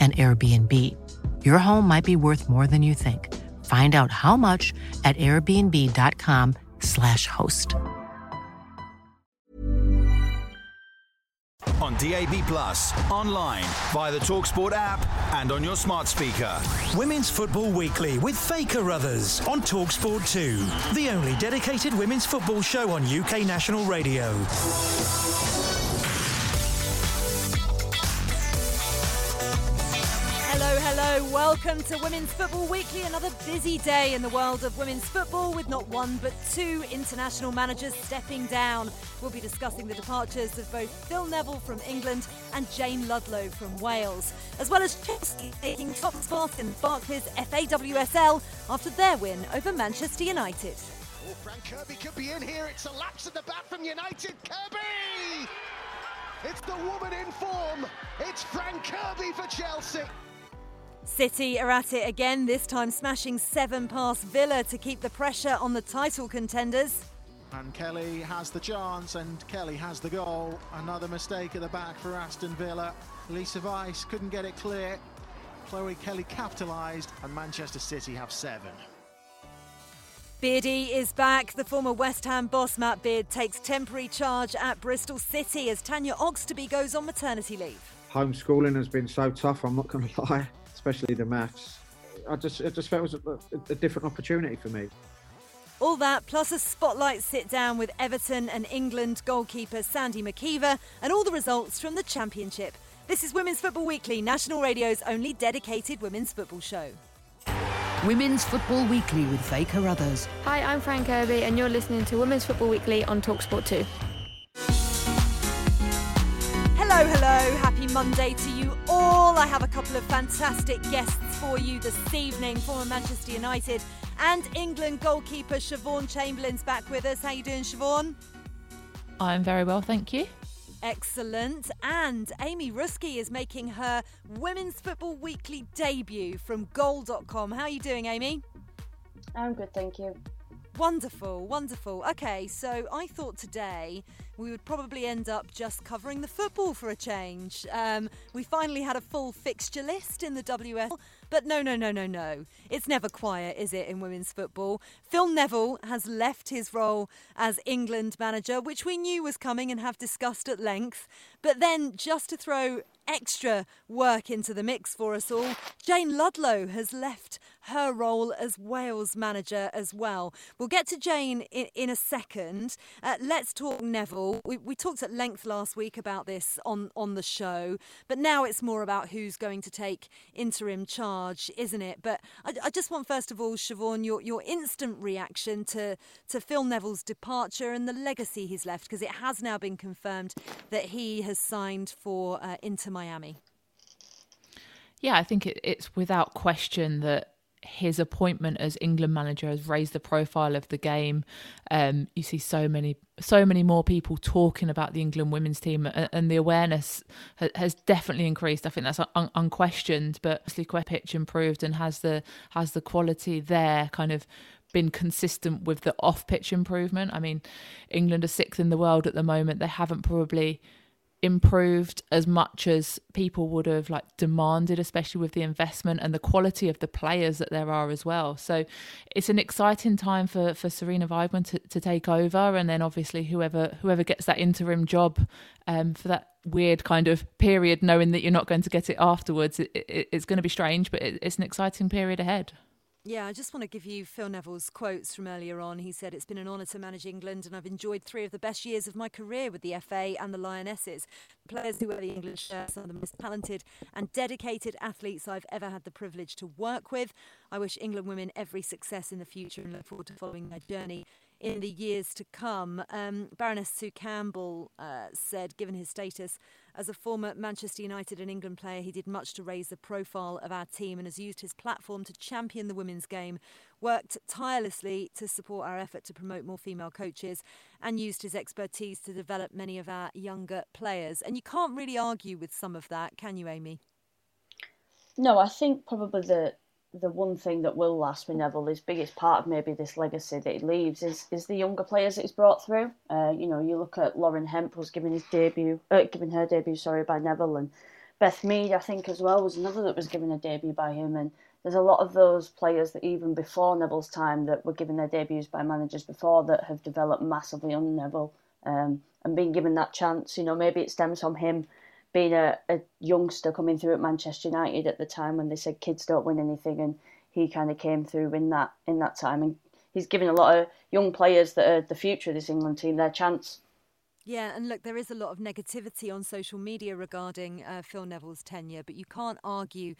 an Airbnb. Your home might be worth more than you think. Find out how much at airbnb.com/slash host. On DAB Plus, online, via the Talksport app, and on your smart speaker. Women's Football Weekly with Faye Carruthers on Talksport 2, the only dedicated women's football show on UK national radio. Hello. Welcome to Women's Football Weekly. Another busy day in the world of women's football with not one but two international managers stepping down. We'll be discussing the departures of both Phil Neville from England and Jayne Ludlow from Wales, as well as Chelsea taking top spot in Barclays FAWSL after their win over Manchester United. Oh, Fran Kirby could be in here. It's a lapse at the bat from United. Kirby! It's the woman in form. It's Fran Kirby for Chelsea. City are at it again, this time smashing seven past Villa to keep the pressure on the title contenders. And Kelly has the chance, and Kelly has the goal. Another mistake at the back for Aston Villa. Lisa Weiss couldn't get it clear. Chloe Kelly capitalised, and Manchester City have seven. Beardy is back. The former West Ham boss Matt Beard takes temporary charge at Bristol City as Tanya Oxtoby goes on maternity leave. Homeschooling has been so tough, I'm not going to lie, especially the maths. I just, I just felt it was a, a different opportunity for me. All that, plus a spotlight sit down with Everton and England goalkeeper Sandy MacIver, and all the results from the Championship. This is Women's Football Weekly, National Radio's only dedicated women's football show. Women's Football Weekly with Faye Carruthers. Hi, I'm Fran Kirby, and you're listening to Women's Football Weekly on Talksport 2. Hello, hello. Happy Monday to you all. I have a couple of fantastic guests for you this evening. Former Manchester United and England goalkeeper Siobhan Chamberlain's back with us. How you doing, Siobhan? I'm very well, thank you. Excellent. And Amy Ruszkai is making her Women's Football Weekly debut from goal.com. How are you doing, Amy? I'm good, thank you. Wonderful, wonderful. Okay, so I thought today we would probably end up just covering the football for a change. Um, we finally had a full fixture list in the WSL, but no, no, no, no, no. It's never quiet, is it, in women's football? Phil Neville has left his role as England manager, which we knew was coming and have discussed at length. But then, just to throw extra work into the mix for us all, Jayne Ludlow has left her role as Wales manager as well. We'll get to Jayne in, in a second. Uh, let's talk Neville. We, we talked at length last week about this on, on the show, but now it's more about who's going to take interim charge, isn't it? But I, I just want, first of all, Siobhan, your, your instant reaction to, to Phil Neville's departure and the legacy he's left, because it has now been confirmed that he has signed for uh, Inter Miami. Yeah, I think it, it's without question that his appointment as England manager has raised the profile of the game. Um, you see so many, so many more people talking about the England women's team, and, and the awareness ha- has definitely increased. I think that's un- unquestioned. But obviously, pitch improved and has the has the quality there, kind of been consistent with the off pitch improvement. I mean, England are sixth in the world at the moment. They haven't probably improved as much as people would have like demanded especially with the investment and the quality of the players that there are as well so it's an exciting time for for Sarina Wiegman to, to take over and then obviously whoever whoever gets that interim job um, for that weird kind of period knowing that you're not going to get it afterwards. It, it, it's going to be strange, but it, it's an exciting period ahead. Yeah, I just want to give you Phil Neville's quotes from earlier on. He said, It's been an honour to manage England, and I've enjoyed three of the best years of my career with the FA and the Lionesses. Players who wear the English shirt, are the most talented and dedicated athletes I've ever had the privilege to work with. I wish England women every success in the future and look forward to following their journey in the years to come. Um, Baroness Sue Campbell uh, said, given his status as a former Manchester United and England player, he did much to raise the profile of our team and has used his platform to champion the women's game, worked tirelessly to support our effort to promote more female coaches, and used his expertise to develop many of our younger players. And you can't really argue with some of that, can you, Amy? No, I think probably the the one thing that will last with Neville, his biggest part of maybe this legacy that he leaves, is is the younger players that he's brought through. Uh, you know, you look at Lauren Hemp was given his debut, uh, given her debut, sorry, by Neville, and Beth Mead, I think as well, was another that was given a debut by him. And there's a lot of those players that even before Neville's time that were given their debuts by managers before that have developed massively under Neville um, and been given that chance. You know, maybe it stems from him being a, a youngster coming through at Manchester United at the time when they said kids don't win anything, and he kind of came through in that in that time, and he's given a lot of young players that are the future of this England team their chance. Yeah, and look, there is a lot of negativity on social media regarding uh, Phil Neville's tenure, but you can't argue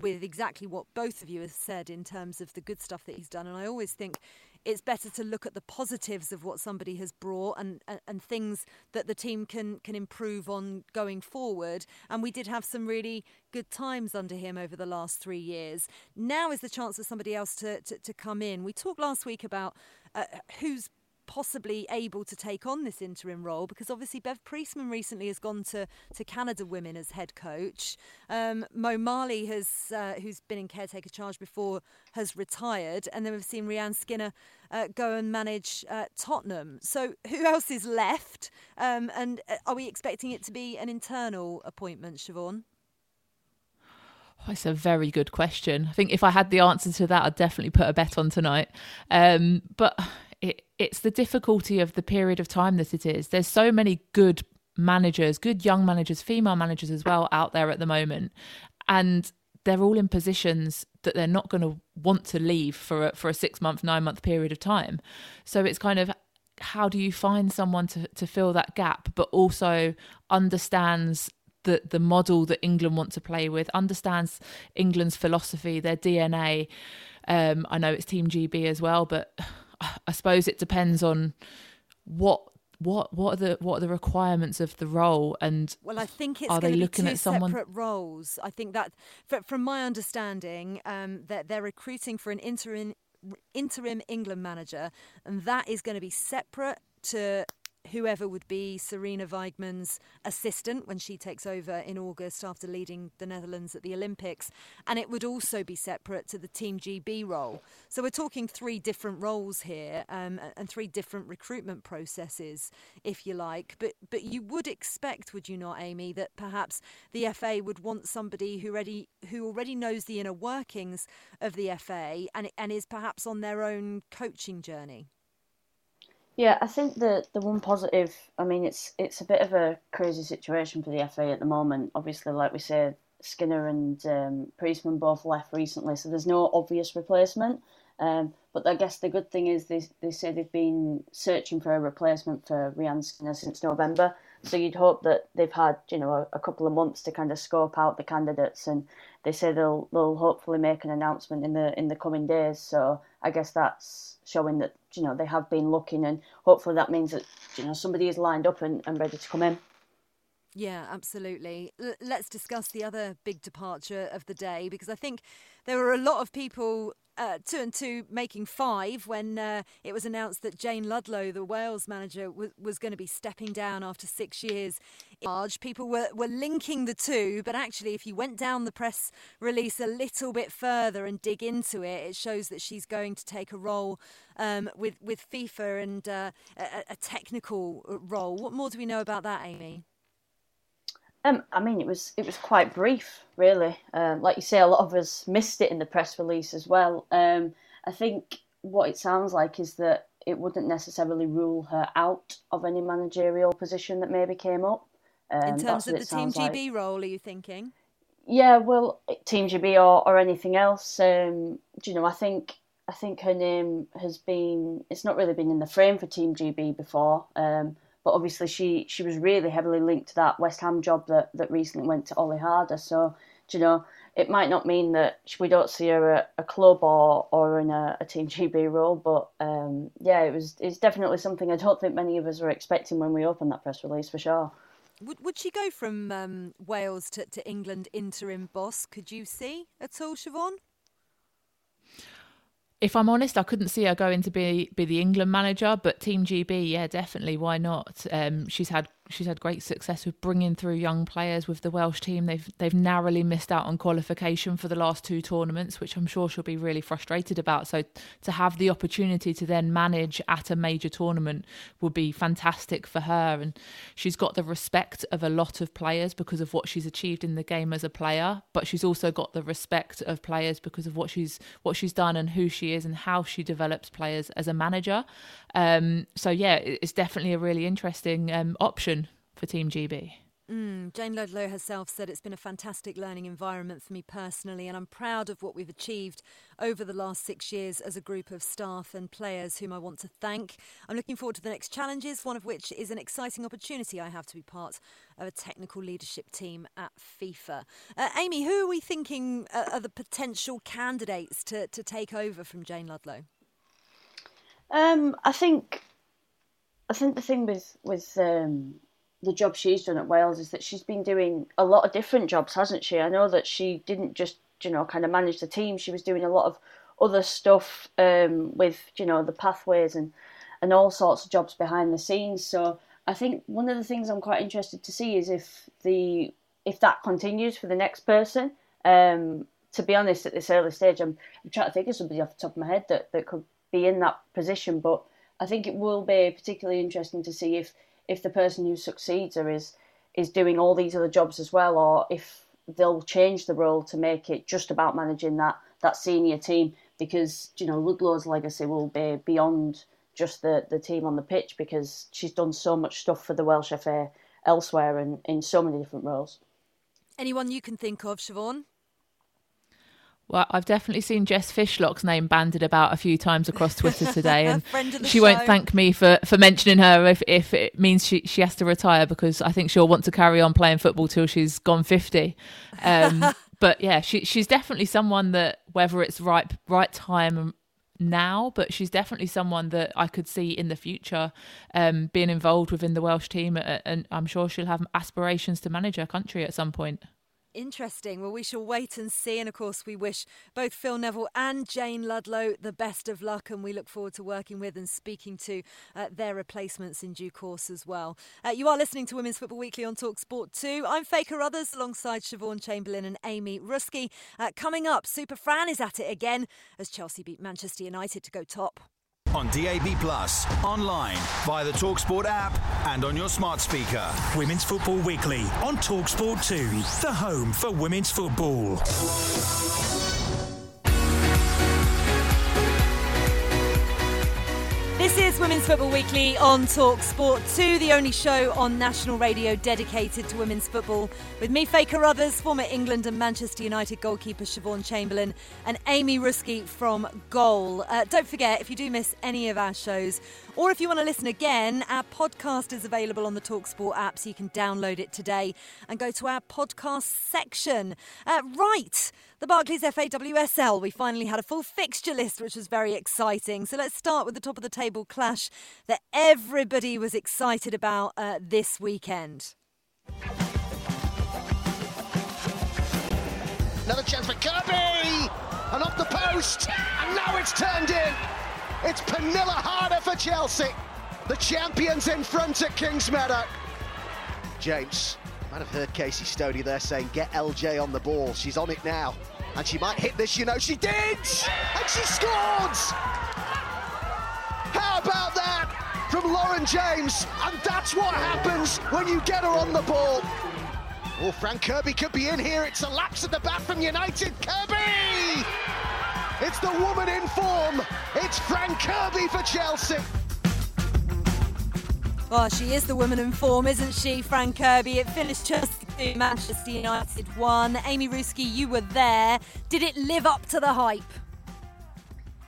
with exactly what both of you have said in terms of the good stuff that he's done. And I always think it's better to look at the positives of what somebody has brought and, and, and, things that the team can, can improve on going forward. And we did have some really good times under him over the last three years. Now is the chance for somebody else to, to, to come in. We talked last week about uh, who's possibly able to take on this interim role because obviously Bev Priestman recently has gone to, to Canada Women as head coach. Um, Mo Marley has, uh, who's been in caretaker charge before, has retired, and then we've seen Rehanne Skinner uh, go and manage uh, Tottenham. So who else is left? Um, and uh, are we expecting it to be an internal appointment, Siobhan? It's a very good question. I think if I had the answer to that, I'd definitely put a bet on tonight. Um, but it, it's the difficulty of the period of time that it is. There's so many good managers, good young managers, female managers as well out there at the moment, and they're all in positions that they're not going to want to leave for a, for a six month, nine month period of time. So it's kind of how do you find someone to, to fill that gap, but also understands the the model that England want to play with, understands England's philosophy, their DNA. Um, I know it's Team GB as well, but I suppose it depends on what what what are the what are the requirements of the role and well i think it's are they looking at someone separate roles. I think that from my understanding um, that they're recruiting for an interim interim england manager and that is going to be separate to whoever would be Sarina Wiegman's assistant when she takes over in August after leading the Netherlands at the Olympics. And it would also be separate to the Team GB role. So we're talking three different roles here um, and three different recruitment processes, if you like. But, but you would expect, would you not, Amy, that perhaps the FA would want somebody who already, who already knows the inner workings of the FA and, and is perhaps on their own coaching journey? Yeah, I think the the one positive. I mean, it's it's a bit of a crazy situation for the FA at the moment. Obviously, like we said, Skinner and um, Priestman both left recently, so there's no obvious replacement. Um, but I guess the good thing is they they say they've been searching for a replacement for Rehanne Skinner since November. So you'd hope that they've had you know a, a couple of months to kind of scope out the candidates, and they say they'll they'll hopefully make an announcement in the in the coming days. So I guess that's showing that you know they have been looking, and hopefully that means that you know somebody is lined up and, and ready to come in. Yeah, absolutely. L- let's discuss the other big departure of the day because I think there were a lot of people uh, two and two making five when uh, it was announced that Jayne Ludlow, the Wales manager, was, was going to be stepping down after six years Large. People were, were linking the two, but actually, if you went down the press release a little bit further and dig into it, it shows that she's going to take a role um, with, with FIFA and uh, a, a technical role. What more do we know about that, Amy? Um, I mean, it was it was quite brief, really. Um, like you say, a lot of us missed it in the press release as well. Um, I think what it sounds like is that it wouldn't necessarily rule her out of any managerial position that maybe came up. Um, In terms of the Team GB like. role, are you thinking? Yeah, well, Team GB or, or anything else. Um, do you know? I think I think her name has been. It's not really been in the frame for Team GB before. But obviously, she she was really heavily linked to that West Ham job that that recently went to Olli Harder. So, do you know? It might not mean that we don't see her at a club or, or in a, a Team GB role, but um, yeah, it was it's definitely something I don't think many of us were expecting when we opened that press release for sure. Would would she go from um, Wales to, to England interim boss? Could you see at all, Siobhan? If I'm honest, I couldn't see her going to be be the England manager, but Team GB, yeah, definitely. Why not? Um, she's had she's had great success with bringing through young players with the Welsh team. They've they've narrowly missed out on qualification for the last two tournaments, which I'm sure she'll be really frustrated about. So to have the opportunity to then manage at a major tournament would be fantastic for her. And she's got the respect of a lot of players because of what she's achieved in the game as a player, but she's also got the respect of players because of what she's what she's done and who she is and how she develops players as a manager. Um, so yeah, it's definitely a really interesting um, option for Team GB. Mm, Jayne Ludlow herself said it's been a fantastic learning environment for me personally, and I'm proud of what we've achieved over the last six years as a group of staff and players whom I want to thank. I'm looking forward to the next challenges, one of which is an exciting opportunity I have to be part of a technical leadership team at FIFA. Uh, Amy, who are we thinking are the potential candidates to, to take over from Jayne Ludlow? Um, I think I think the thing with with um, the job she's done at Wales is that she's been doing a lot of different jobs, hasn't she? I know that she didn't just you know kind of manage the team; she was doing a lot of other stuff um, with you know the pathways and and all sorts of jobs behind the scenes. So I think one of the things I'm quite interested to see is if the if that continues for the next person. Um, to be honest, at this early stage, I'm, I'm trying to think of somebody off the top of my head that, that could be in that position. But I think it will be particularly interesting to see if if the person who succeeds her is is doing all these other jobs as well, or if they'll change the role to make it just about managing that that senior team. Because you know Ludlow's legacy will be beyond just the the team on the pitch because she's done so much stuff for the Welsh FA elsewhere and in so many different roles. Anyone you can think of, Siobhan? Well, I've definitely seen Jess Fishlock's name banded about a few times across Twitter today, and she show. won't thank me for, for mentioning her if, if it means she, she has to retire because I think she'll want to carry on playing football till she's gone 50. Um, but yeah, she, she's definitely someone that, whether it's right, right time now, but she's definitely someone that I could see in the future um, being involved within the Welsh team, and I'm sure she'll have aspirations to manage her country at some point. Interesting. Well, we shall wait and see. And of course, we wish both Phil Neville and Jayne Ludlow the best of luck. And we look forward to working with and speaking to uh, their replacements in due course as well. Uh, you are listening to Women's Football Weekly on Talk Sport 2. I'm Faye Carruthers alongside Siobhan Chamberlain and Amy Ruszkai. Uh, coming up, Super Fran is at it again as Chelsea beat Manchester United to go top on DAB Plus, online, via the Talksport app, and on your smart speaker. Women's Football Weekly on Talksport 2, the home for women's football. This is Women's Football Weekly on Talk Sport 2, the only show on national radio dedicated to women's football. With me, Faye Carruthers, former England and Manchester United goalkeeper Siobhan Chamberlain, and Amy Ruszkai from Goal. Uh, don't forget, if you do miss any of our shows, or if you want to listen again, our podcast is available on the Talksport app, so you can download it today and go to our podcast section. Uh, right, the Barclays FAWSL. We finally had a full fixture list, which was very exciting. So let's start with the top of the table clash that everybody was excited about uh, this weekend. Another chance for Kirby! And off the post! And now it's turned in! It's Pernille Harder for Chelsea. The champions in front at Kingsmeadow. James, might have heard Casey Stoney there saying, get LJ on the ball. She's on it now. And she might hit this, you know. She did! And she scored! How about that from Lauren James? And that's what happens when you get her on the ball. Oh, Fran Kirby could be in here. It's a lapse at the back from United. Kirby! It's the woman in form. It's Fran Kirby for Chelsea. Well, she is the woman in form, isn't she, Fran Kirby? It finished just 2, Manchester United 1. Amy Ruszkai, you were there. Did it live up to the hype?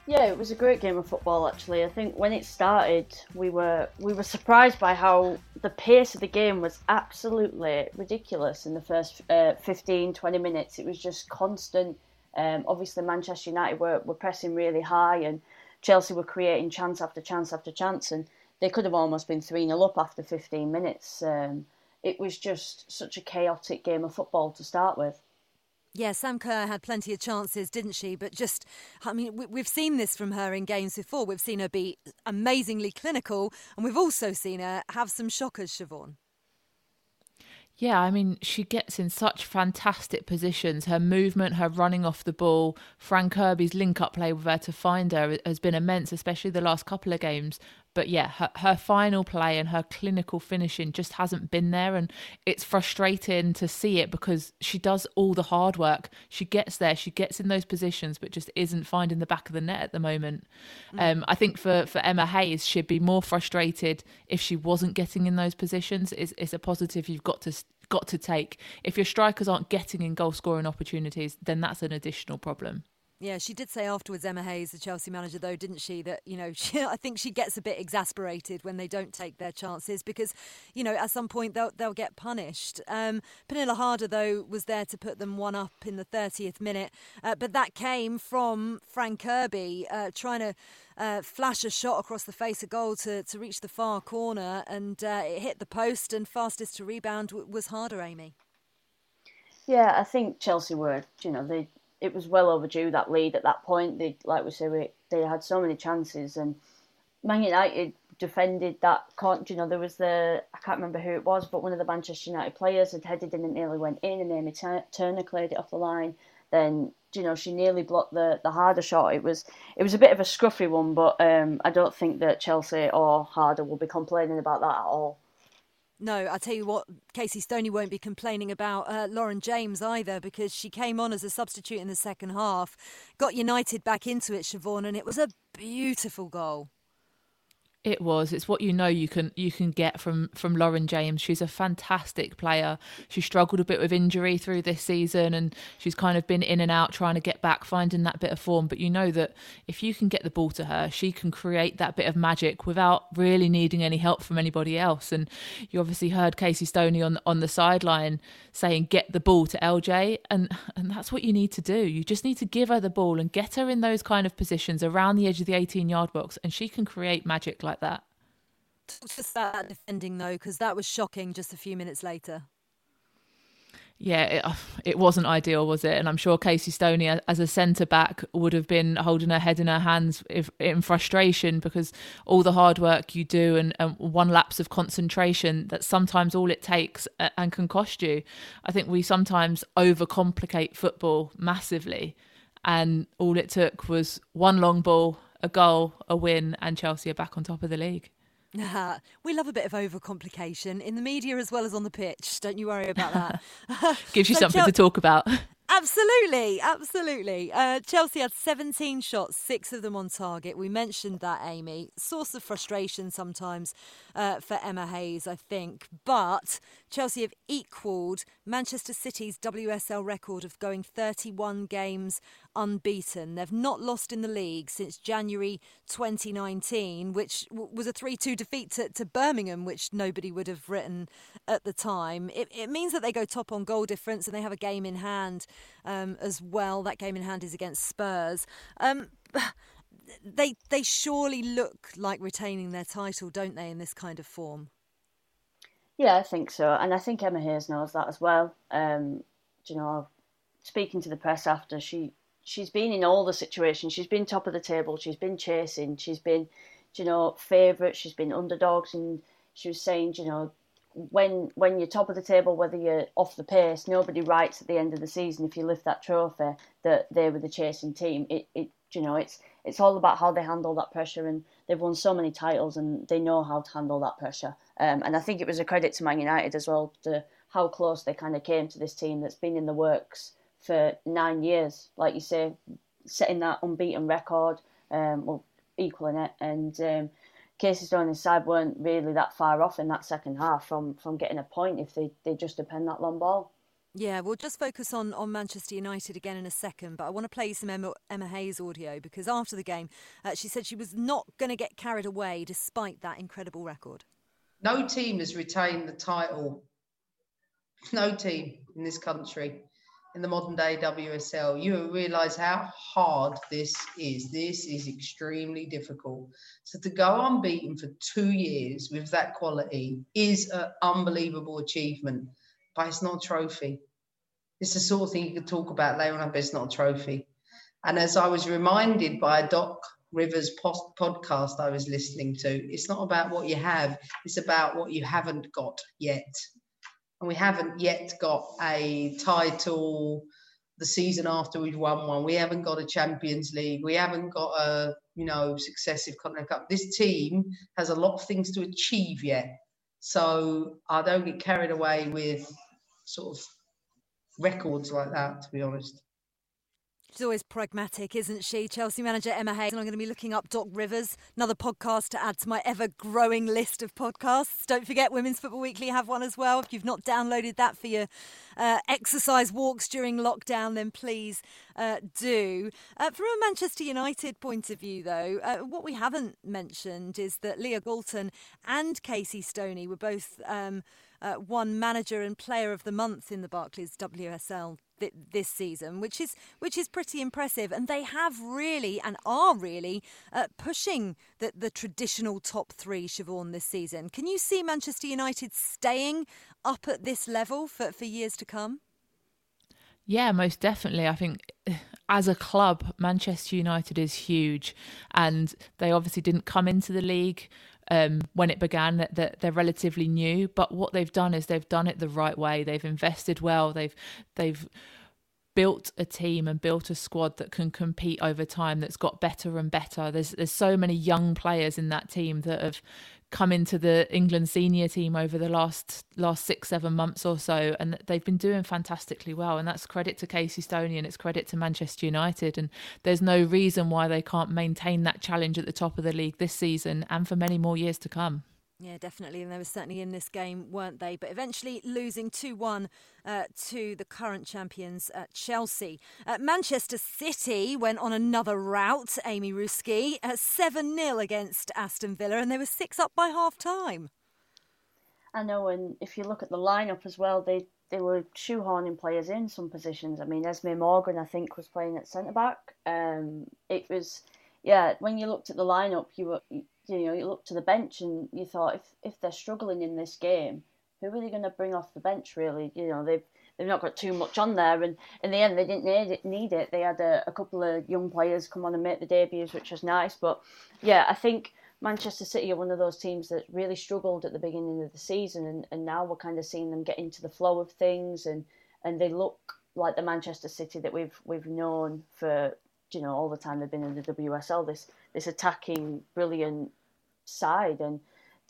Yeah, it was a great game of football actually. I think when it started, we were we were surprised by how the pace of the game was absolutely ridiculous in the first uh, 15 20 minutes. It was just constant. Um, obviously Manchester United were, were pressing really high and Chelsea were creating chance after chance after chance and they could have almost been 3 0 up after 15 minutes. Um, it was just such a chaotic game of football to start with. Yeah, Sam Kerr had plenty of chances, didn't she? But just, I mean, we've seen this from her in games before. We've seen her be amazingly clinical, and we've also seen her have some shockers, Siobhan. Yeah, I mean, she gets in such fantastic positions. Her movement, her running off the ball, Fran Kirby's link up play with her to find her has been immense, especially the last couple of games. But yeah, her, her final play and her clinical finishing just hasn't been there. And it's frustrating to see it because she does all the hard work. She gets there, she gets in those positions, but just isn't finding the back of the net at the moment. Mm. Um, I think for, for Emma Hayes, she'd be more frustrated if she wasn't getting in those positions. It's, it's a positive you've got to got to take. If your strikers aren't getting in goal scoring opportunities, then that's an additional problem. Yeah, she did say afterwards, Emma Hayes, the Chelsea manager, though, didn't she? That you know, she, I think she gets a bit exasperated when they don't take their chances because, you know, at some point they'll they'll get punished. Um, Pernille Harder, though, was there to put them one up in the 30th minute, uh, but that came from Fran Kirby uh, trying to uh, flash a shot across the face of goal to to reach the far corner, and uh, it hit the post. And fastest to rebound was Harder, Amy. Yeah, I think Chelsea were, you know, they it was well overdue that lead at that point. They, like we say, we, they had so many chances, and Man United defended that. You know, there was the I can't remember who it was, but one of the Manchester United players had headed in and nearly went in, and Amy Turner cleared it off the line. Then you know she nearly blocked the the harder shot. It was it was a bit of a scruffy one, but um, I don't think that Chelsea or Harder will be complaining about that at all. No, I'll tell you what, Casey Stoney won't be complaining about uh, Lauren James either because she came on as a substitute in the second half, got United back into it, Siobhan, and it was a beautiful goal. It was. It's what you know you can you can get from from Lauren James. She's a fantastic player. She struggled a bit with injury through this season, and she's kind of been in and out trying to get back, finding that bit of form. But you know that if you can get the ball to her, she can create that bit of magic without really needing any help from anybody else. And you obviously heard Casey Stoney on on the sideline saying, "Get the ball to LJ," and and that's what you need to do. You just need to give her the ball and get her in those kind of positions around the edge of the 18 yard box, and she can create magic like like that. Just that defending though, because that was shocking. Just a few minutes later. Yeah, it, oh, it wasn't ideal, was it? And I'm sure Casey Stoney, as a centre back, would have been holding her head in her hands if, in frustration because all the hard work you do and, and one lapse of concentration, that's sometimes all it takes and can cost you. I think we sometimes overcomplicate football massively, and all it took was one long ball a goal, a win, and Chelsea are back on top of the league. we love a bit of overcomplication in the media as well as on the pitch. Don't you worry about that. Gives you so something Chel- to talk about. Absolutely, absolutely. Uh, Chelsea had 17 shots, six of them on target. We mentioned that, Amy. Source of frustration sometimes uh, for Emma Hayes, I think. But Chelsea have equalled Manchester City's WSL record of going 31 games unbeaten. They've not lost in the league since January 2019, which was a 3 2 defeat to, to, Birmingham, which nobody would have written at the time. It, it, means that they go top on goal difference and they have a game in hand um, as well. That game in hand is against Spurs. Um, they they surely look like retaining their title, don't they, in this kind of form? Yeah, I think so, and I think Emma Hayes knows that as well. Um, you know, speaking to the press after, she she's been in all the situations. She's been top of the table. She's been chasing. She's been, you know, favourite. She's been underdogs, and she was saying, you know, when when you're top of the table, whether you're off the pace, nobody writes at the end of the season if you lift that trophy that they were the chasing team. It it you know it's it's all about how they handle that pressure, and they've won so many titles, and they know how to handle that pressure. Um, and I think it was a credit to Man United as well to how close they kind of came to this team that's been in the works for nine years, like you say, setting that unbeaten record, um, well, equaling it, and um, Casey Stoney's side weren't really that far off in that second half from, from getting a point if they, they just depend that long ball. Yeah, we'll just focus on, on Manchester United again in a second, but I want to play some Emma, Emma Hayes audio because after the game, uh, she said she was not going to get carried away despite that incredible record. No team has retained the title. No team in this country, in the modern day WSL. You realise how hard this is. This is extremely difficult. So to go unbeaten for two years with that quality is an unbelievable achievement but it's not a trophy. It's the sort of thing you could talk about later on, but it's not a trophy. And as I was reminded by a Doc Rivers post- podcast I was listening to, it's not about what you have, it's about what you haven't got yet. And we haven't yet got a title the season after we've won one. We haven't got a Champions League. We haven't got a, you know, successive Continental Cup. This team has a lot of things to achieve yet. So I don't get carried away with sort of records like that, to be honest. She's always pragmatic, isn't she? Chelsea manager Emma Hayes. And I'm going to be looking up Doc Rivers, another podcast to add to my ever growing list of podcasts. Don't forget, Women's Football Weekly have one as well. If you've not downloaded that for your uh, exercise walks during lockdown, then please uh, do. Uh, from a Manchester United point of view, though, uh, what we haven't mentioned is that Leah Galton and Casey Stoney were both. Um, uh, won Manager and Player of the Month in the Barclays WSL th- this season, which is which is pretty impressive. And they have really and are really uh, pushing the, the traditional top three, Siobhan, this season. Can you see Manchester United staying up at this level for, for years to come? Yeah, most definitely. I think as a club, Manchester United is huge, and they obviously didn't come into the league um, when it began that, that they're relatively new. But what they've done is they've done it the right way. They've invested well. They've they've built a team and built a squad that can compete over time that's got better and better there's there's so many young players in that team that have come into the England senior team over the last last six seven months or so, and they've been doing fantastically well. And that's credit to Casey Stoney and it's credit to Manchester United. And there's no reason why they can't maintain that challenge at the top of the league this season and for many more years to come. Yeah, definitely. And they were certainly in this game, weren't they? But eventually losing 2 1 uh, to the current champions at Chelsea. Uh, Manchester City went on another rout, Amy Ruszkai, 7 uh, 0 against Aston Villa, and they were six up by half time. I know, and if you look at the lineup as well, they, they were shoehorning players in some positions. I mean, Esme Morgan, I think, was playing at centre back. Um, it was, yeah, when you looked at the lineup, you were you know, you look to the bench and you thought if if they're struggling in this game, who are they going to bring off the bench? Really, you know, they've they've not got too much on there, and in the end, they didn't need it. Need it. They had a, a couple of young players come on and make the debuts, which was nice. But yeah, I think Manchester City are one of those teams that really struggled at the beginning of the season, and, and now we're kind of seeing them get into the flow of things, and and they look like the Manchester City that we've we've known for you know all the time they've been in the WSL. This this attacking, brilliant side, and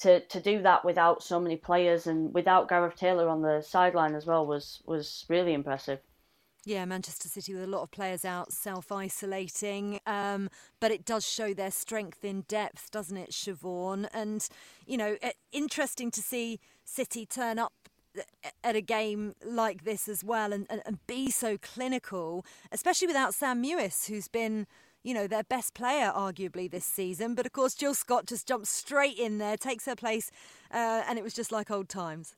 to to do that without so many players and without Gareth Taylor on the sideline as well was was really impressive. Yeah, Manchester City with a lot of players out self isolating, um, but it does show their strength in depth, doesn't it, Siobhan? And, you know, interesting to see City turn up at a game like this as well and, and, and be so clinical, especially without Sam Mewis, who's been you know, their best player, arguably, this season. But of course, Jill Scott just jumps straight in there, takes her place, uh, and it was just like old times.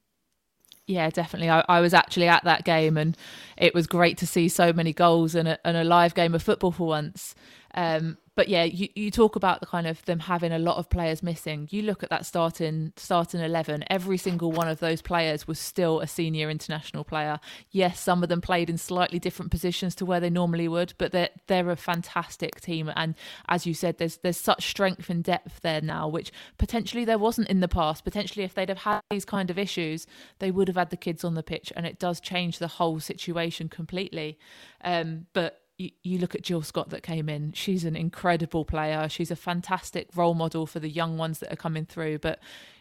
Yeah, definitely. I, I, was actually at that game, and it was great to see so many goals and a, and a live game of football for once. Um, but yeah, you, you talk about the kind of them having a lot of players missing. You look at that starting starting eleven. Every single one of those players was still a senior international player. Yes, some of them played in slightly different positions to where they normally would, but they're they're a fantastic team. And as you said, there's there's such strength and depth there now, which potentially there wasn't in the past. Potentially, if they'd have had these kind of issues, they would have had the kids on the pitch, and it does change the whole situation completely. Um, but you, you look at Jill Scott that came in. She's an incredible player. She's a fantastic role model for the young ones that are coming through. But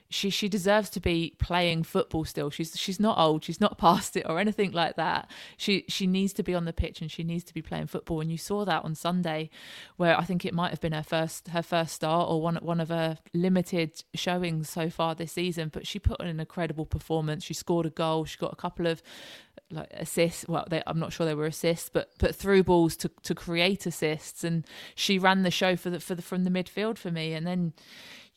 she she deserves to be playing football still. She's she's not old. She's not past it or anything like that. She she needs to be on the pitch and she needs to be playing football. And you saw that on Sunday, where I think it might have been her first her first start or one one of her limited showings so far this season. But she put in an incredible performance. She scored a goal. She got a couple of like assists. Well, they, I'm not sure they were assists, but but through balls to to create assists. And she ran the show for the for the from the midfield for me. And then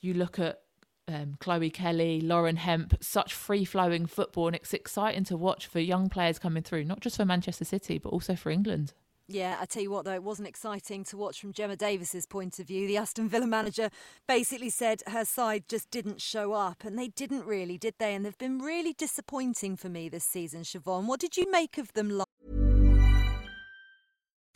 you look at um, Chloe Kelly, Lauren Hemp, such free flowing football, and it's exciting to watch for young players coming through, not just for Manchester City, but also for England. Yeah, I tell you what, though, it wasn't exciting to watch from Gemma Davies's point of view. The Aston Villa manager basically said her side just didn't show up, and they didn't really, did they? And they've been really disappointing for me this season, Siobhan. What did you make of them?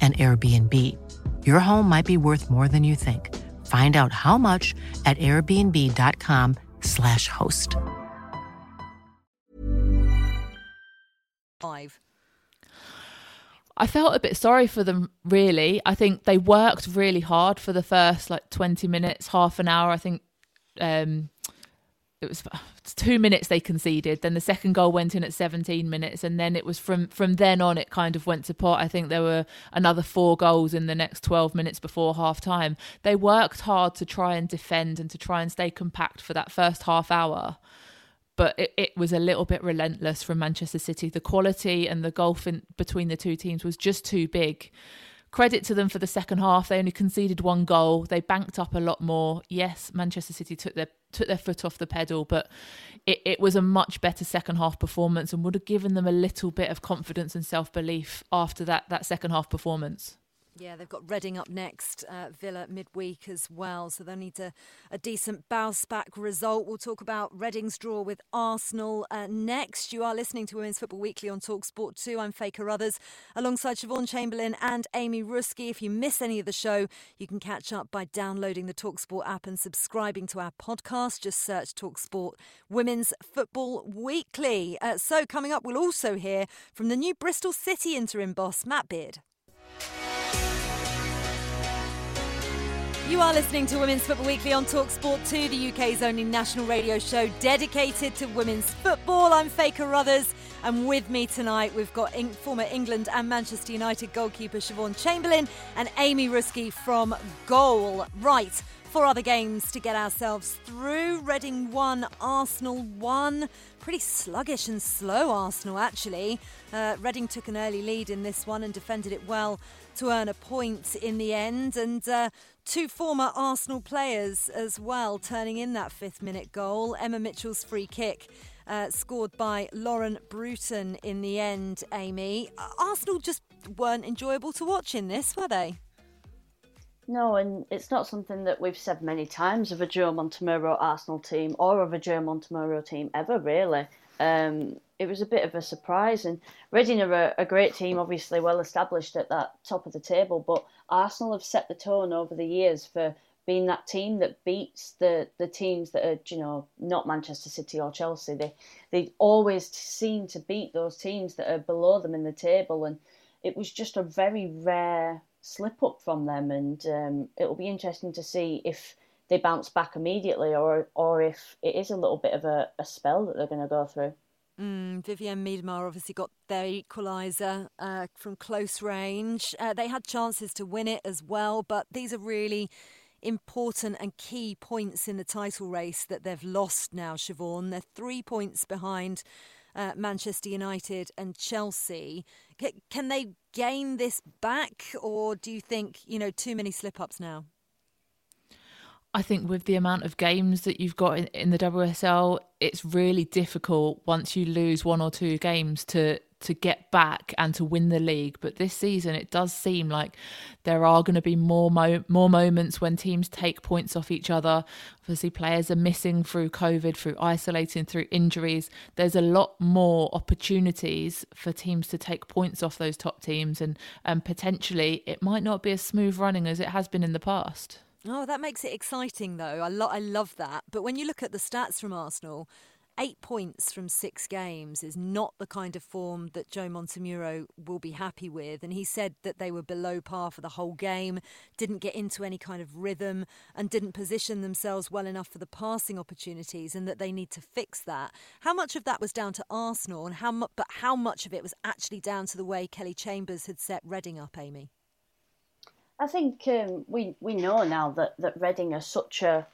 an Airbnb. Your home might be worth more than you think. Find out how much at airbnb.com/slash host. Five. I felt a bit sorry for them, really. I think they worked really hard for the first like 20 minutes, half an hour. I think um, it was two minutes they conceded. Then the second goal went in at 17 minutes, and then it was from from then on it kind of went to pot. I think there were another four goals in the next 12 minutes before half time. They worked hard to try and defend and to try and stay compact for that first half hour. But it, it was a little bit relentless from Manchester City. The quality and the gulf in, between the two teams was just too big credit to them for the second half. They only conceded one goal. They banked up a lot more. Yes, Manchester City took their took their foot off the pedal, but it, it was a much better second half performance and would have given them a little bit of confidence and self belief after that that second half performance. Yeah, they've got Reading up next, uh, Villa midweek as well, so they'll need a, a decent bounce back result. We'll talk about Reading's draw with Arsenal uh, next. You are listening to Women's Football Weekly on Talksport 2. I'm Faye Carruthers alongside Siobhan Chamberlain and Amy Ruszkai. If you miss any of the show, you can catch up by downloading the Talksport app and subscribing to our podcast. Just search Talksport Women's Football Weekly. Uh, so, coming up, we'll also hear from the new Bristol City interim boss, Matt Beard. You are listening to Women's Football Weekly on Talksport 2, the UK's only national radio show dedicated to women's football. I'm Faye Carruthers, and with me tonight we've got former England and Manchester United goalkeeper Siobhan Chamberlain and Amy Ruszkai from Goal. Right, four other games to get ourselves through. Reading 1, Arsenal 1. Pretty sluggish and slow Arsenal, actually. Uh, Reading took an early lead in this one and defended it well to earn a point in the end. And uh, two former Arsenal players as well turning in that fifth minute goal. Emma Mitchell's free kick. Uh, scored by Lauren Bruton in the end, Amy. Arsenal just weren't enjoyable to watch in this, were they? No, and it's not something that we've said many times of a Joe Montemurro Arsenal team or of a Joe Montemurro team ever, really. Um, it was a bit of a surprise. And Reading are a, a, great team, obviously well established at that top of the table, but Arsenal have set the tone over the years for being that team that beats the the teams that are you know not Manchester City or Chelsea. They they always seem to beat those teams that are below them in the table, and it was just a very rare slip up from them. And um, it'll be interesting to see if they bounce back immediately or or if it is a little bit of a, a spell that they're going to go through. Mm, Vivianne Miedema obviously got their equaliser uh, from close range. Uh, they had chances to win it as well, but these are really important and key points in the title race that they've lost now, Siobhan. They're three points behind uh, Manchester United and Chelsea. C- can they gain this back, or do you think, you know, too many slip ups now? I think with the amount of games that you've got in, in, the WSL, it's really difficult once you lose one or two games to to get back and to win the league. But this season, it does seem like there are going to be more mo- more moments when teams take points off each other. Obviously, players are missing through COVID, through isolating, through injuries. There's a lot more opportunities for teams to take points off those top teams, and and potentially it might not be as smooth running as it has been in the past. Oh, that makes it exciting, though. I, lo- I love that. But when you look at the stats from Arsenal, eight points from six games is not the kind of form that Joe Montemurro will be happy with. And he said that they were below par for the whole game, didn't get into any kind of rhythm, and didn't position themselves well enough for the passing opportunities, and that they need to fix that. How much of that was down to Arsenal, and how mu- but how much of it was actually down to the way Kelly Chambers had set Reading up, Amy? I think um, we we know now that that Reading are such a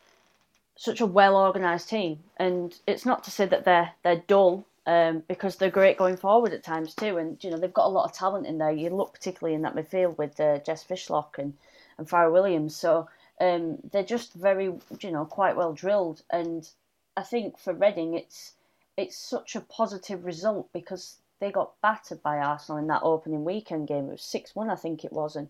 such a well organised team, and it's not to say that they're they're dull um, because they're great going forward at times too, and you know they've got a lot of talent in there. You look particularly in that midfield with uh, Jess Fishlock and and Fara Williams, so um, they're just very you know quite well drilled, and I think for Reading it's it's such a positive result because they got battered by Arsenal in that opening weekend game. It was six one, I think it was, and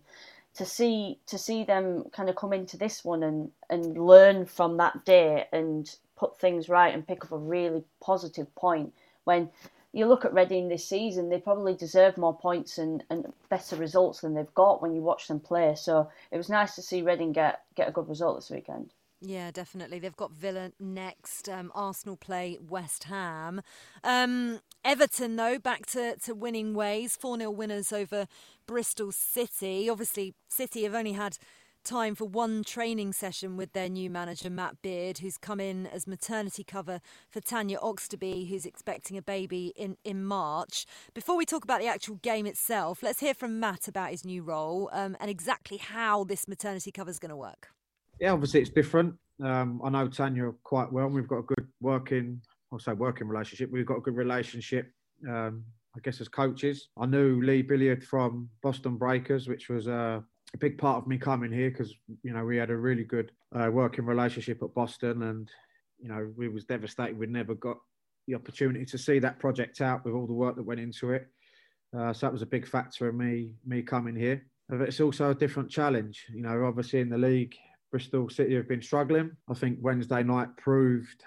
to see to see them kind of come into this one and and learn from that day and put things right and pick up a really positive point when you look at Reading this season, they probably deserve more points and, and better results than they've got when you watch them play. So it was nice to see Reading get, get a good result this weekend. Yeah, definitely. They've got Villa next. Um, Arsenal play West Ham. Um, Everton, though, back to, to winning ways. 4 0 winners over Bristol City. Obviously, City have only had time for one training session with their new manager, Matt Beard, who's come in as maternity cover for Tanya Oxtoby, who's expecting a baby in, in March. Before we talk about the actual game itself, let's hear from Matt about his new role um, and exactly how this maternity cover is going to work yeah, obviously it's different. Um, I know Tanya quite well. We've got a good working, I'll say working relationship. We've got a good relationship, um, I guess, as coaches. I knew Lee Billiard from Boston Breakers, which was uh, a big part of me coming here because you know we had a really good uh, working relationship at Boston, and you know we was devastated we'd never got the opportunity to see that project out with all the work that went into it. Uh, so that was a big factor in me me coming here. But it's also a different challenge. You know, obviously in the league, Bristol City have been struggling. I think Wednesday night proved,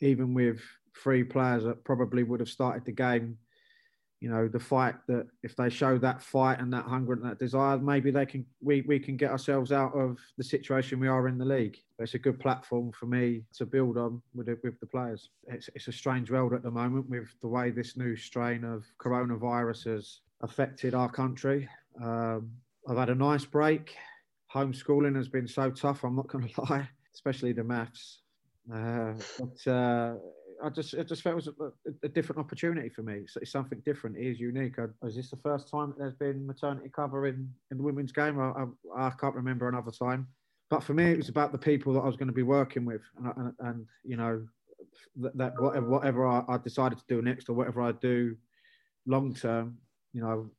even with three players that probably would have started the game, you know, the fight that if they show that fight and that hunger and that desire, maybe they can we, we can get ourselves out of the situation we are in the league. It's a good platform for me to build on with with the players. It's, it's a strange world at the moment with the way this new strain of coronavirus has affected our country. Um, I've had a nice break homeschooling has been so tough. I'm not going to lie, especially the maths. Uh, but uh, I just I just felt it was a, a different opportunity for me. It's, it's, something different. It is unique. I, is this the first time that there's been maternity cover in, in the women's game? I, I, I, can't remember another time. But for me, it was about the people that I was going to be working with, and, and, and you know that, that whatever, whatever I, I decided to do next or whatever I do long term, you know,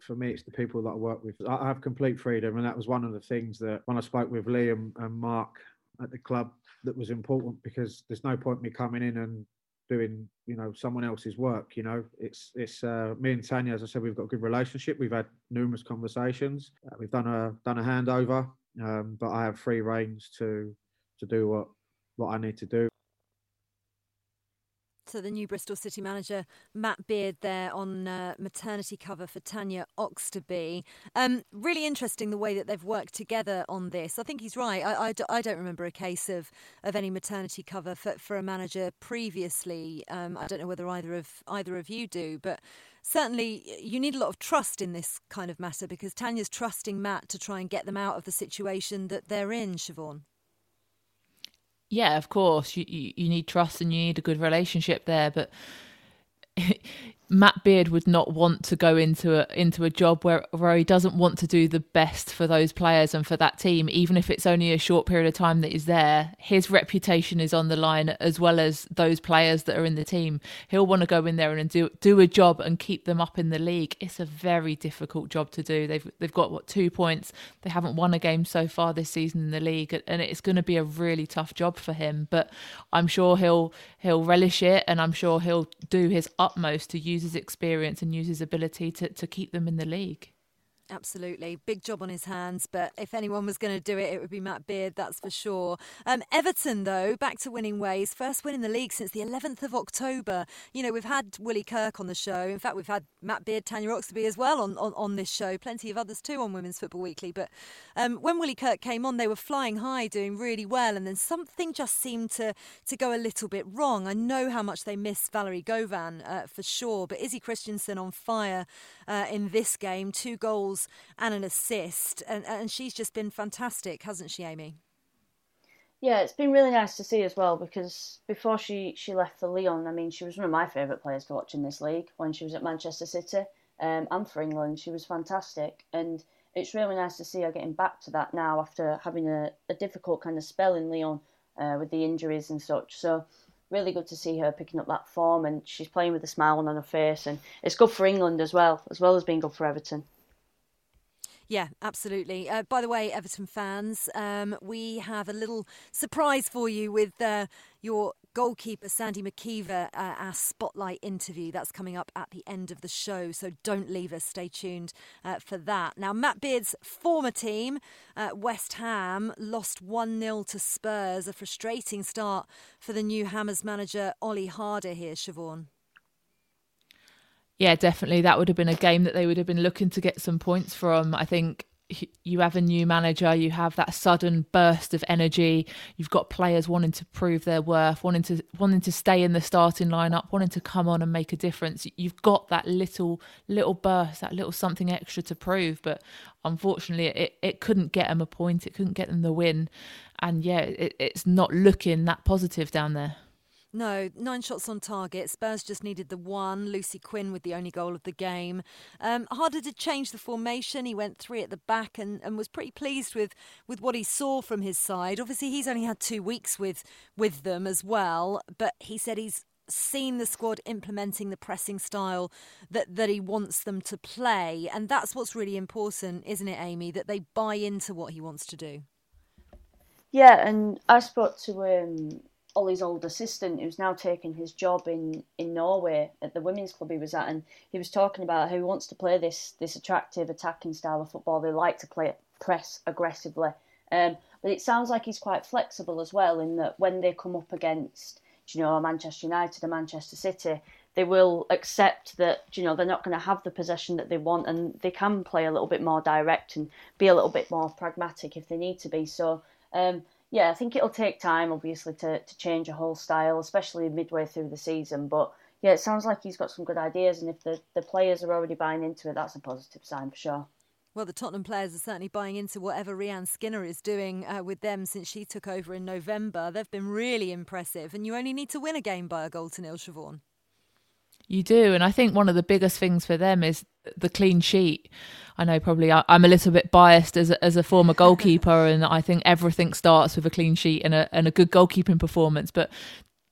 for me, it's the people that I work with. I have complete freedom, and that was one of the things that when I spoke with Liam and Mark at the club, that was important because there's no point me coming in and doing you know someone else's work you know? It's it's uh, me and tanya as i said we've got a good relationship. We've had numerous conversations. Uh, we've done a done a handover um, but i have free reigns to to do what what i need to do So the new Bristol City manager, Matt Beard, there on uh, maternity cover for Tanya Oxtoby. Um, really interesting the way that they've worked together on this. I think he's right. I, I, I don't remember a case of, of any maternity cover for, for a manager previously. Um, I don't know whether either of either of you do, but certainly you need a lot of trust in this kind of matter because Tanya's trusting Matt to try and get them out of the situation that they're in, Siobhan. Yeah, of course. You, you, you need trust and you need a good relationship there, but Matt Beard would not want to go into a into a job where where he doesn't want to do the best for those players and for that team, even if it's only a short period of time that he's there. His reputation is on the line as well as those players that are in the team. He'll want to go in there and do do a job and keep them up in the league. It's a very difficult job to do. They've they've got what two points. They haven't won a game so far this season in the league, and it's going to be a really tough job for him. But I'm sure he'll he'll relish it, and I'm sure he'll do his utmost to use his experience and use his ability to, to keep them in the league. Absolutely. Big job on his hands, but if anyone was going to do it, it would be Matt Beard, that's for sure. Um, Everton, though, back to winning ways. First win in the league since the 11th of October. You know, we've had Willie Kirk on the show. In fact, we've had Matt Beard, Tanya Oxtoby as well on, on, on this show. Plenty of others too on Women's Football Weekly. But um, when Willie Kirk came on, they were flying high, doing really well. And then something just seemed to, to go a little bit wrong. I know how much they miss Valérie Gauvin uh, for sure, but Izzy Christiansen on fire uh, in this game. Two goals and an assist, and, and she's just been fantastic, hasn't she, Amy? Yeah, it's been really nice to see as well because before she, she left for Lyon, I mean, she was one of my favourite players to watch in this league when she was at Manchester City um, and for England. She was fantastic, and it's really nice to see her getting back to that now after having a, a difficult kind of spell in Lyon uh, with the injuries and such. So, really good to see her picking up that form, and she's playing with a smile on her face, and it's good for England as well, as well as being good for Everton. Yeah, absolutely. Uh, by the way, Everton fans, um, we have a little surprise for you with uh, your goalkeeper Sandy MacIver, uh, our spotlight interview. That's coming up at the end of the show, so don't leave us. Stay tuned uh, for that. Now, Matt Beard's former team, uh, West Ham, lost 1 0 to Spurs. A frustrating start for the new Hammers manager, Olli Harder, here, Siobhan yeah, definitely. That would have been a game that they would have been looking to get some points from. I think you have a new manager, you have that sudden burst of energy. You've got players wanting to prove their worth, wanting to wanting to stay in the starting lineup, wanting to come on and make a difference. You've got that little little burst, that little something extra to prove. But unfortunately, it it couldn't get them a point. It couldn't get them the win, and yeah, it, it's not looking that positive down there. No, nine shots on target. Spurs just needed the one. Lucy Quinn with the only goal of the game. Um, harder to change the formation. He went three at the back and, and was pretty pleased with, with what he saw from his side. Obviously, he's only had two weeks with with them as well, but he said he's seen the squad implementing the pressing style that, that he wants them to play. And that's what's really important, isn't it, Amy? That they buy into what he wants to do. Yeah, and I spoke to um, Ollie's old assistant who's now taken his job in, in Norway at the women's club he was at, and he was talking about how he wants to play this this attractive attacking style of football. They like to play press aggressively, um, but it sounds like he's quite flexible as well in that when they come up against you know Manchester United and Manchester City, they will accept that you know they're not going to have the possession that they want, and they can play a little bit more direct and be a little bit more pragmatic if they need to be. So. Um, yeah, I think it'll take time, obviously, to, to change a whole style, especially midway through the season. But yeah, it sounds like he's got some good ideas, and if the, the players are already buying into it, that's a positive sign for sure. Well, the Tottenham players are certainly buying into whatever Rehanne Skinner is doing uh, with them since she took over in November. They've been really impressive, and you only need to win a game by a goal to nil, Siobhan. You do, and I think one of the biggest things for them is the clean sheet. I know probably I'm a little bit biased as a, as a former goalkeeper, and I think everything starts with a clean sheet and a and a good goalkeeping performance. But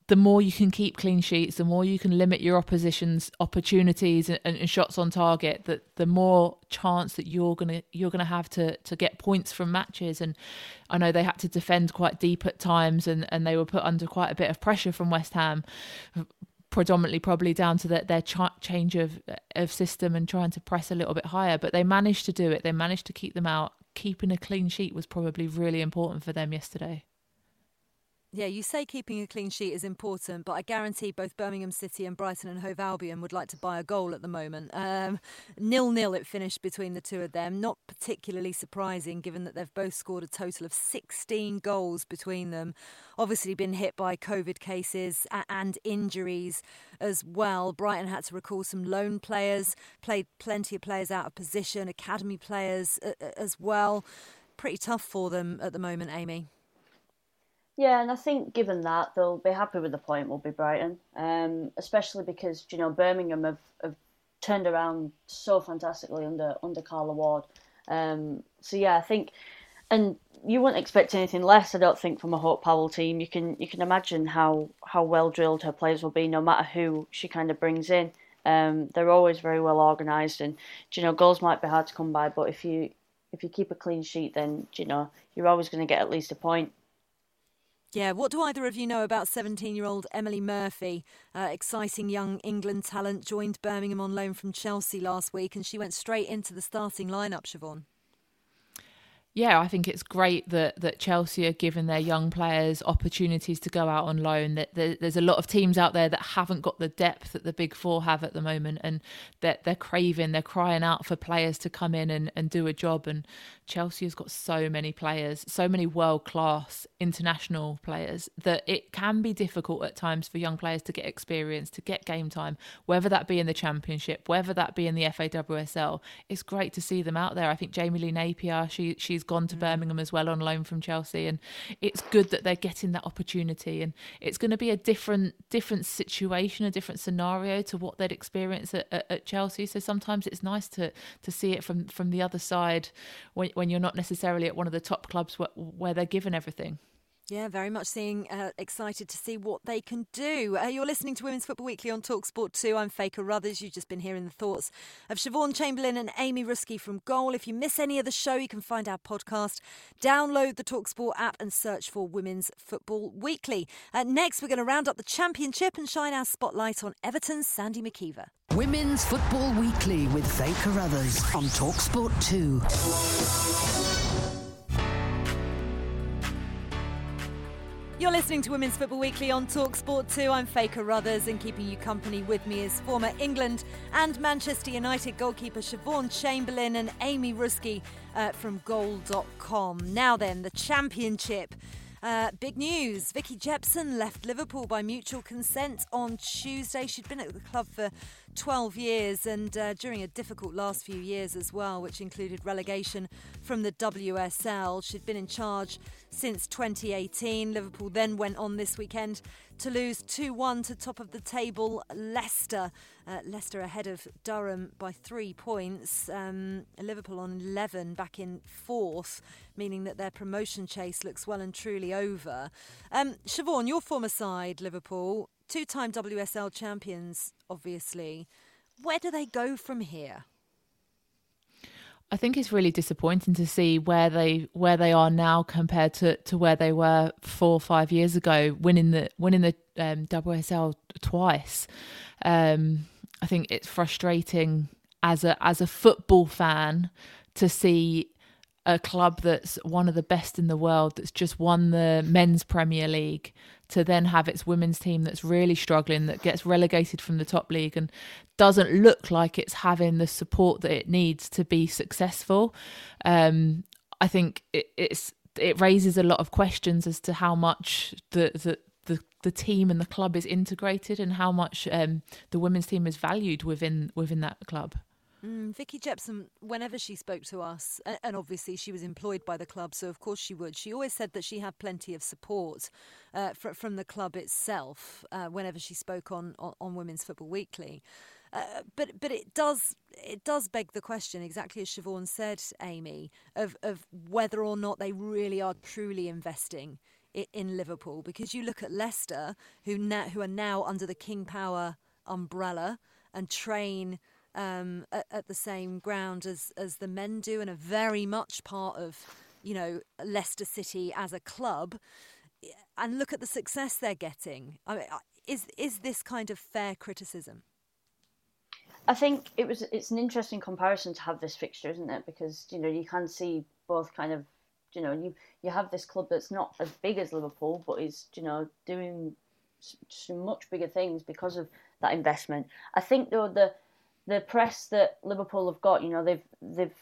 the more you can keep clean sheets, the more you can limit your opposition's opportunities and, and, shots on target. That the more chance that you're gonna you're gonna have to to get points from matches. And I know they had to defend quite deep at times, and and they were put under quite a bit of pressure from West Ham predominantly probably down to the, their ch- change of of system and trying to press a little bit higher. But they managed to do it. They managed to keep them out. Keeping a clean sheet was probably really important for them yesterday. Yeah, you say keeping a clean sheet is important, but I guarantee both Birmingham City and Brighton and Hove Albion would like to buy a goal at the moment. Um, nil nil it finished between the two of them. Not particularly surprising given that they've both scored a total of 16 goals between them. Obviously, been hit by COVID cases and injuries as well. Brighton had to recall some loan players, played plenty of players out of position, academy players as well. Pretty tough for them at the moment, Amy. Yeah, and I think given that they'll be happy with the point will be Brighton, um, especially because you know Birmingham have, have turned around so fantastically under under Carla Ward. Um, so yeah, I think, and you wouldn't expect anything less. I don't think from a Hope Powell team. You can you can imagine how how well drilled her players will be, no matter who she kind of brings in. Um, they're always very well organised, and you know goals might be hard to come by, but if you if you keep a clean sheet, then you know you're always going to get at least a point. Yeah, what do either of you know about 17 year old Emily Murphy? Uh, exciting young England talent joined Birmingham on loan from Chelsea last week and she went straight into the starting lineup, Siobhan yeah, I think it's great that that Chelsea are giving their young players opportunities to go out on loan. That there's a lot of teams out there that haven't got the depth that the big four have at the moment, and that they're craving, they're crying out for players to come in and, and do a job. And Chelsea has got so many players, so many world class international players that it can be difficult at times for young players to get experience, to get game time, whether that be in the Championship, whether that be in the FAWSL. It's great to see them out there. I think Jamie Lee Napier, she she's gone to mm. Birmingham as well on loan from Chelsea, and it's good that they're getting that opportunity. And it's going to be a different different situation, a different scenario to what they'd experience at, at, at Chelsea. So sometimes it's nice to to see it from from the other side when when you're not necessarily at one of the top clubs where, where they're given everything. Yeah, very much seeing uh, excited to see what they can do. Uh, you're listening to Women's Football Weekly on Talksport 2. I'm Faye Carruthers. You've just been hearing the thoughts of Siobhan Chamberlain and Amy Ruszkai from Goal. If you miss any of the show, you can find our podcast. Download the Talksport app and search for Women's Football Weekly. Uh, next, we're going to round up the championship and shine our spotlight on Everton's Sandy MacIver. Women's Football Weekly with Faye Carruthers on Talksport 2. You're listening to Women's Football Weekly on Talksport 2. I'm Faye Carruthers, and keeping you company with me is former England and Manchester United goalkeeper Siobhan Chamberlain and Amy Ruszkai uh, from Goal.com. Now then, the championship. Uh, big news Vicky Jepson left Liverpool by mutual consent on Tuesday. She'd been at the club for 12 years and uh, during a difficult last few years as well, which included relegation from the WSL. She'd been in charge since 2018. Liverpool then went on this weekend to lose 2 1 to top of the table Leicester. Uh, Leicester ahead of Durham by three points. Um, Liverpool on 11 back in fourth, meaning that their promotion chase looks well and truly over. Um, Siobhan, your former side, Liverpool, two time WSL champions, obviously. Where do they go from here? I think it's really disappointing to see where they where they are now compared to, to where they were four or five years ago, winning the winning the um, WSL twice. Um, I think it's frustrating as a as a football fan to see a club that's one of the best in the world that's just won the men's Premier League to then have its women's team that's really struggling that gets relegated from the top league and doesn't look like it's having the support that it needs to be successful. Um, I think it, it's it raises a lot of questions as to how much the, the the team and the club is integrated and how much um, the women's team is valued within within that club. Mm, Vicky Jepson, whenever she spoke to us, and obviously she was employed by the club, so of course she would. She always said that she had plenty of support uh, fr- from the club itself. Uh, whenever she spoke on, on, on Women's Football Weekly, uh, but but it does it does beg the question, exactly as Siobhan said, Amy, of of whether or not they really are truly investing in, in Liverpool. Because you look at Leicester, who na- who are now under the King Power umbrella and train um, at, at, the same ground as as the men do, and are very much part of you know Leicester City as a club. And look at the success they're getting. I mean, is is this kind of fair criticism? I think it was. It's an interesting comparison to have this fixture, isn't it? Because you know you can see both kind of you know, you you have this club that's not as big as Liverpool, but is you know doing much bigger things because of that investment. I think though the the press that Liverpool have got, you know, they've they've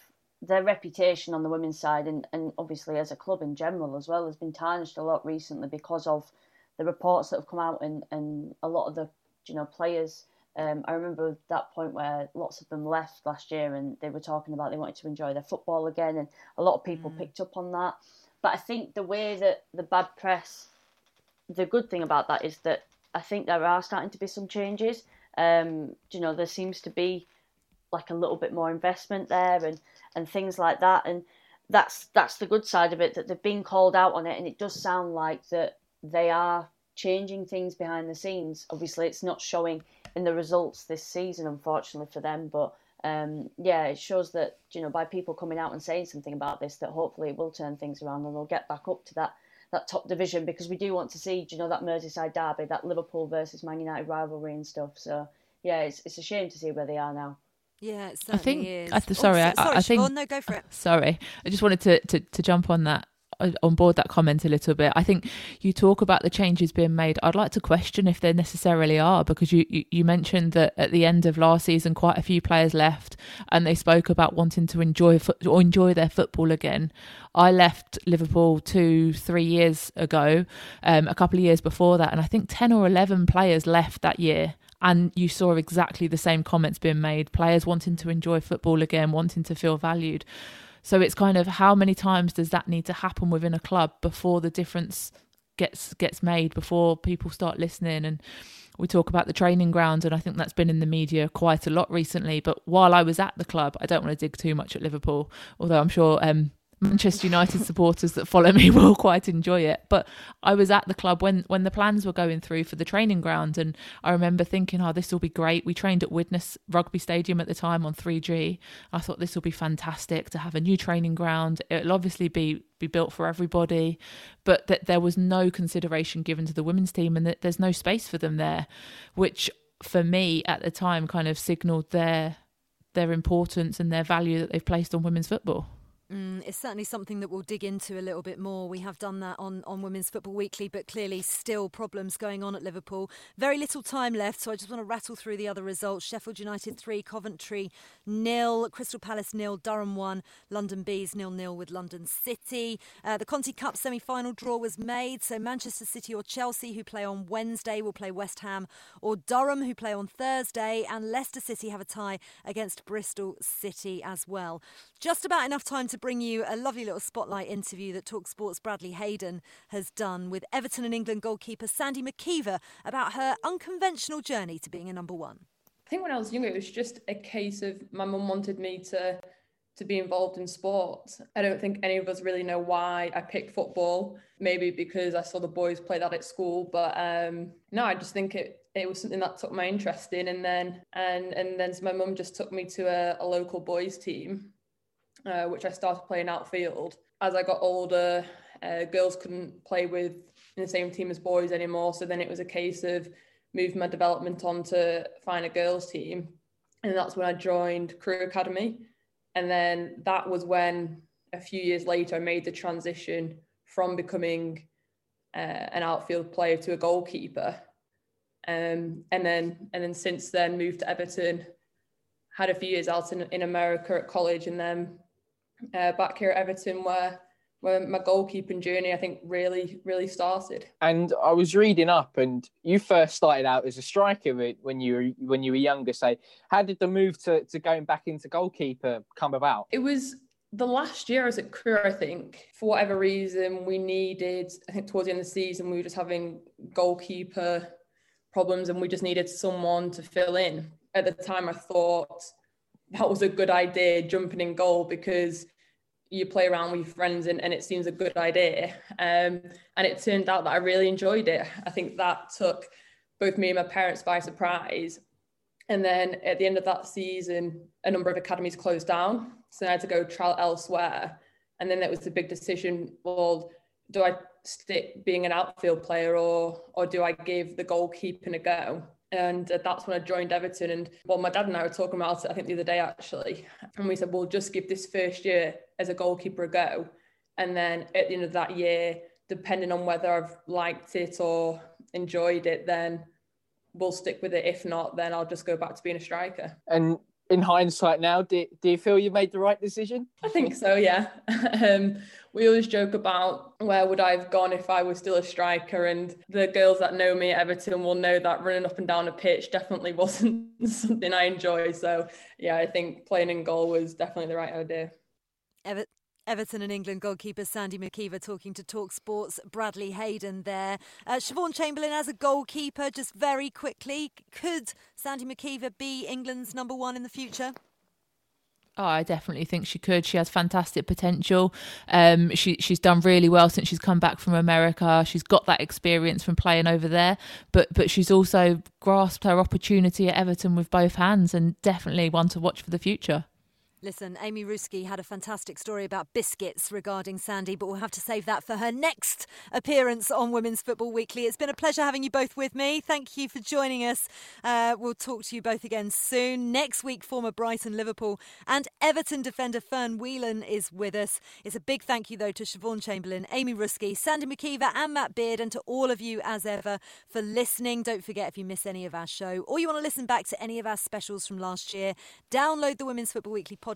their reputation on the women's side and, and obviously as a club in general as well has been tarnished a lot recently because of the reports that have come out and, and a lot of the you know players. Um, I remember that point where lots of them left last year and they were talking about they wanted to enjoy their football again and a lot of people mm. picked up on that. But I think the way that the bad press the good thing about that is that I think there are starting to be some changes um, you know there seems to be like a little bit more investment there and and things like that. And that's that's the good side of it that they've been called out on it. And it does sound like that they are changing things behind the scenes. Obviously it's not showing in the results this season unfortunately for them. But um, yeah it shows that you know by people coming out and saying something about this that hopefully it will turn things around and they'll get back up to that that top division because we do want to see you know that Merseyside derby that Liverpool versus Man United rivalry and stuff so yeah it's, it's a shame to see where they are now yeah, it certainly I think, is. I, sorry, oh, so, I, I think. Siobhan, no, go for it. Sorry, I just wanted to, to, to jump on that on board that comment a little bit. I think you talk about the changes being made. I'd like to question if there necessarily are because you, you, you, mentioned that at the end of last season, quite a few players left, and they spoke about wanting to enjoy or enjoy their football again. I left Liverpool two, three years ago, um, a couple of years before that, and I think ten or eleven players left that year and you saw exactly the same comments being made players wanting to enjoy football again wanting to feel valued so it's kind of how many times does that need to happen within a club before the difference gets gets made before people start listening? And we talk about the training ground and I think that's been in the media quite a lot recently. But while I was at the club I don't want to dig too much at Liverpool although I'm sure um, Manchester United supporters that follow me will quite enjoy it. But I was at the club when when the plans were going through for the training ground, and I remember thinking, "Oh, this will be great." We trained at Widnes Rugby Stadium at the time on 3G. I thought this will be fantastic to have a new training ground. It'll obviously be be built for everybody, but that there was no consideration given to the women's team, and that there's no space for them there, which for me at the time kind of signalled their their importance and their value that they've placed on women's football. Mm, it's certainly something that we'll dig into a little bit more. We have done that on, on Women's Football Weekly, but clearly still problems going on at Liverpool. Very little time left, so I just want to rattle through the other results. Sheffield United 3, Coventry nil, Crystal Palace nil, Durham 1, London Bees nil nil with London City. Uh, the Conti Cup semi final draw was made, so Manchester City or Chelsea, who play on Wednesday, will play West Ham, or Durham, who play on Thursday, and Leicester City have a tie against Bristol City as well. Just about enough time to to bring you a lovely little spotlight interview that Talksport's Bradley Hayden has done with Everton and England goalkeeper Sandy MacIver about her unconventional journey to being a number one. I think when I was younger, it was just a case of my mum wanted me to to be involved in sport. I don't think any of us really know why I picked football. Maybe because I saw the boys play that at school, but um, no, I just think it it was something that took my interest in, and then and and then so my mum just took me to a, a local boys team, uh, which I started playing outfield. As I got older, uh, girls couldn't play with in the same team as boys anymore. So then it was a case of moving my development on to find a girls team. And that's when I joined Crewe Academy. And then that was when a few years later I made the transition from becoming uh, an outfield player to a goalkeeper. Um, and then and then since then moved to Everton, had a few years out in, in America at college and then uh, back here at Everton where where my goalkeeping journey I think really really started. And I was reading up, and you first started out as a striker when you were when you were younger. So how did the move to to going back into goalkeeper come about? It was the last year as a career, I think, for whatever reason, we needed, I think towards the end of the season, we were just having goalkeeper problems and we just needed someone to fill in. At the time, I thought that was a good idea jumping in goal because you play around with your friends and, and it seems a good idea. Um, and it turned out that I really enjoyed it. I think that took both me and my parents by surprise. And then at the end of that season, a number of academies closed down. So I had to go trial elsewhere. And then it was the big decision well, do I stick being an outfield player or or do I give the goalkeeping a go? And uh, that's when I joined Everton. And well, my dad and I were talking about it, I think, the other day actually. And we said, we'll just give this first year as a goalkeeper a go. And then at the end of that year, depending on whether I've liked it or enjoyed it, then we'll stick with it. If not, then I'll just go back to being a striker. And in hindsight now, do, do you feel you made the right decision? I think so, yeah. um, we always joke about where would I have gone if I was still a striker, and the girls that know me at Everton will know that running up and down a pitch definitely wasn't something I enjoy. So, yeah, I think playing in goal was definitely the right idea. Ever- Everton and England goalkeeper Sandy MacIver talking to Talk Sports Bradley Hayden there. Uh, Siobhan Chamberlain as a goalkeeper, just very quickly, could Sandy MacIver be England's number one in the future? Oh, I definitely think she could. She has fantastic potential. Um, she she's done really well since she's come back from America. She's got that experience from playing over there, but but she's also grasped her opportunity at Everton with both hands, and definitely one to watch for the future. Listen, Amy Ruszkai had a fantastic story about biscuits regarding Sandy, but we'll have to save that for her next appearance on Women's Football Weekly. It's been a pleasure having you both with me. Thank you for joining us. Uh, we'll talk to you both again soon. Next week, former Brighton, Liverpool, and Everton defender Fern Whelan is with us. It's a big thank you, though, to Siobhan Chamberlain, Amy Ruszkai, Sandy MacIver, and Matt Beard, and to all of you, as ever, for listening. Don't forget, if you miss any of our show or you want to listen back to any of our specials from last year, download the Women's Football Weekly podcast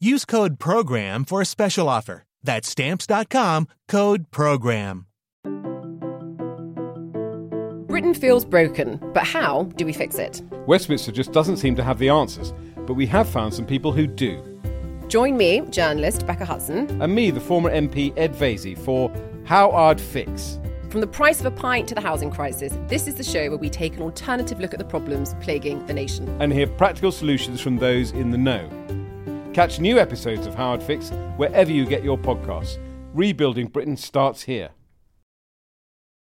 Use code PROGRAM for a special offer. That's stamps.com code PROGRAM. Britain feels broken, but how do we fix it? Westminster just doesn't seem to have the answers, but we have found some people who do. Join me, journalist Becca Hudson, and me, the former MP Ed Vaizey, for How I'd Fix. From the price of a pint to the housing crisis, this is the show where we take an alternative look at the problems plaguing the nation. And hear practical solutions from those in the know. Catch new episodes of How I'd Fix wherever you get your podcasts. Rebuilding Britain starts here.